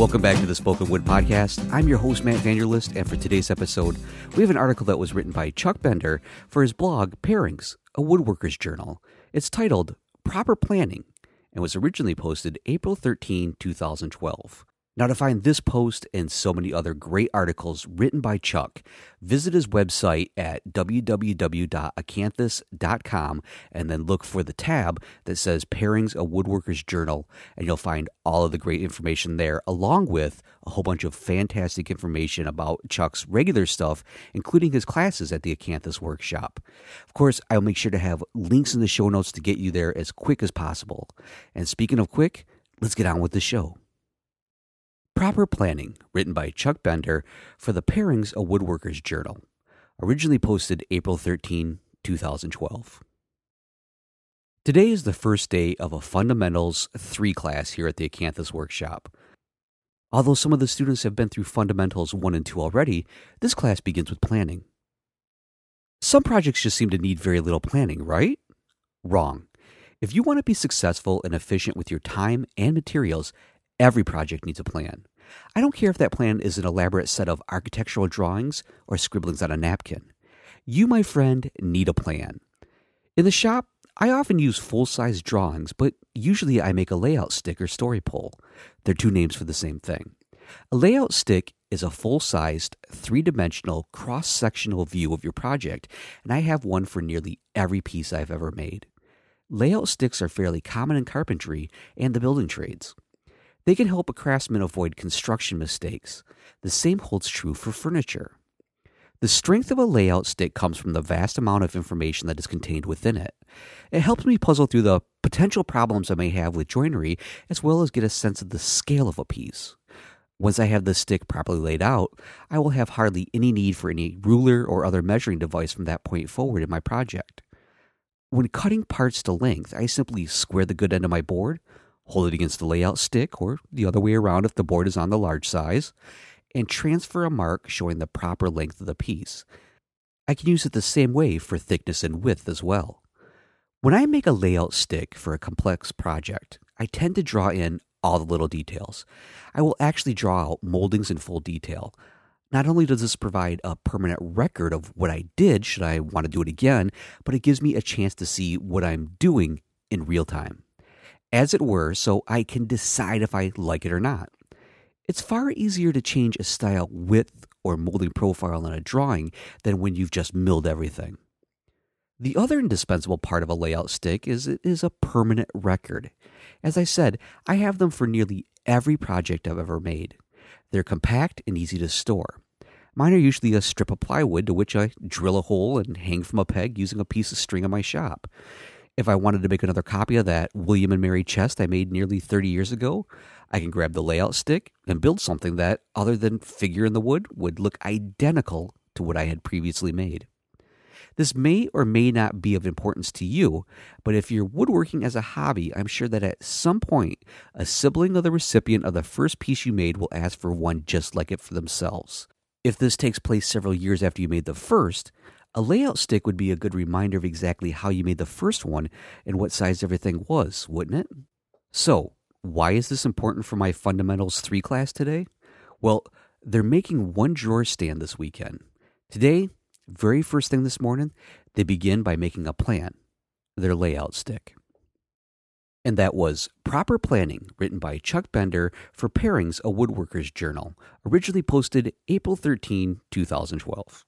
Welcome back to the Spoken Wood Podcast. I'm your host, Matt Vanderlist, and for today's episode, we have an article that was written by Chuck Bender for his blog, Parings, a Woodworker's Journal. It's titled Proper Planning and was originally posted April 13, 2012. Now, to find this post and so many other great articles written by Chuck, visit his website at www.acanthus.com and then look for the tab that says Parings a Woodworker's Journal, and you'll find all of the great information there, along with a whole bunch of fantastic information about Chuck's regular stuff, including his classes at the Acanthus Workshop. Of course, I'll make sure to have links in the show notes to get you there as quick as possible. And speaking of quick, let's get on with the show. Proper Planning, written by Chuck Bender for the Parings a Woodworker's Journal, originally posted April 13, 2012. Today is the first day of a Fundamentals 3 class here at the Acanthus Workshop. Although some of the students have been through Fundamentals 1 and 2 already, this class begins with planning. Some projects just seem to need very little planning, right? Wrong. If you want to be successful and efficient with your time and materials, every project needs a plan. I don't care if that plan is an elaborate set of architectural drawings or scribblings on a napkin. You, my friend, need a plan. In the shop, I often use full size drawings, but usually I make a layout stick or story pole. They're two names for the same thing. A layout stick is a full sized, three dimensional, cross sectional view of your project, and I have one for nearly every piece I've ever made. Layout sticks are fairly common in carpentry and the building trades. They can help a craftsman avoid construction mistakes. The same holds true for furniture. The strength of a layout stick comes from the vast amount of information that is contained within it. It helps me puzzle through the potential problems I may have with joinery, as well as get a sense of the scale of a piece. Once I have the stick properly laid out, I will have hardly any need for any ruler or other measuring device from that point forward in my project. When cutting parts to length, I simply square the good end of my board, hold it against the layout stick or the other way around if the board is on the large size, and transfer a mark showing the proper length of the piece. I can use it the same way for thickness and width as well. When I make a layout stick for a complex project, I tend to draw in all the little details. I will actually draw out moldings in full detail. Not only does this provide a permanent record of what I did should I want to do it again, but it gives me a chance to see what I'm doing in real time as it were, so I can decide if I like it or not. It's far easier to change a stile width or molding profile in a drawing than when you've just milled everything. The other indispensable part of a layout stick is it is a permanent record. As I said, I have them for nearly every project I've ever made. They're compact and easy to store. Mine are usually a strip of plywood to which I drill a hole and hang from a peg using a piece of string in my shop. If I wanted to make another copy of that William and Mary chest I made nearly 30 years ago, I can grab the layout stick and build something that, other than figure in the wood, would look identical to what I had previously made. This may or may not be of importance to you, but if you're woodworking as a hobby, I'm sure that at some point a sibling of the recipient of the first piece you made will ask for one just like it for themselves. If this takes place several years after you made the first, a layout stick would be a good reminder of exactly how you made the first one and what size everything was, wouldn't it? So, why is this important for my Fundamentals 3 class today? Well, they're making one drawer stand this weekend. Today, very first thing this morning, they begin by making a plan, their layout stick. And that was Proper Planning, written by Chuck Bender for Parings, a Woodworker's Journal, originally posted April 13, 2012.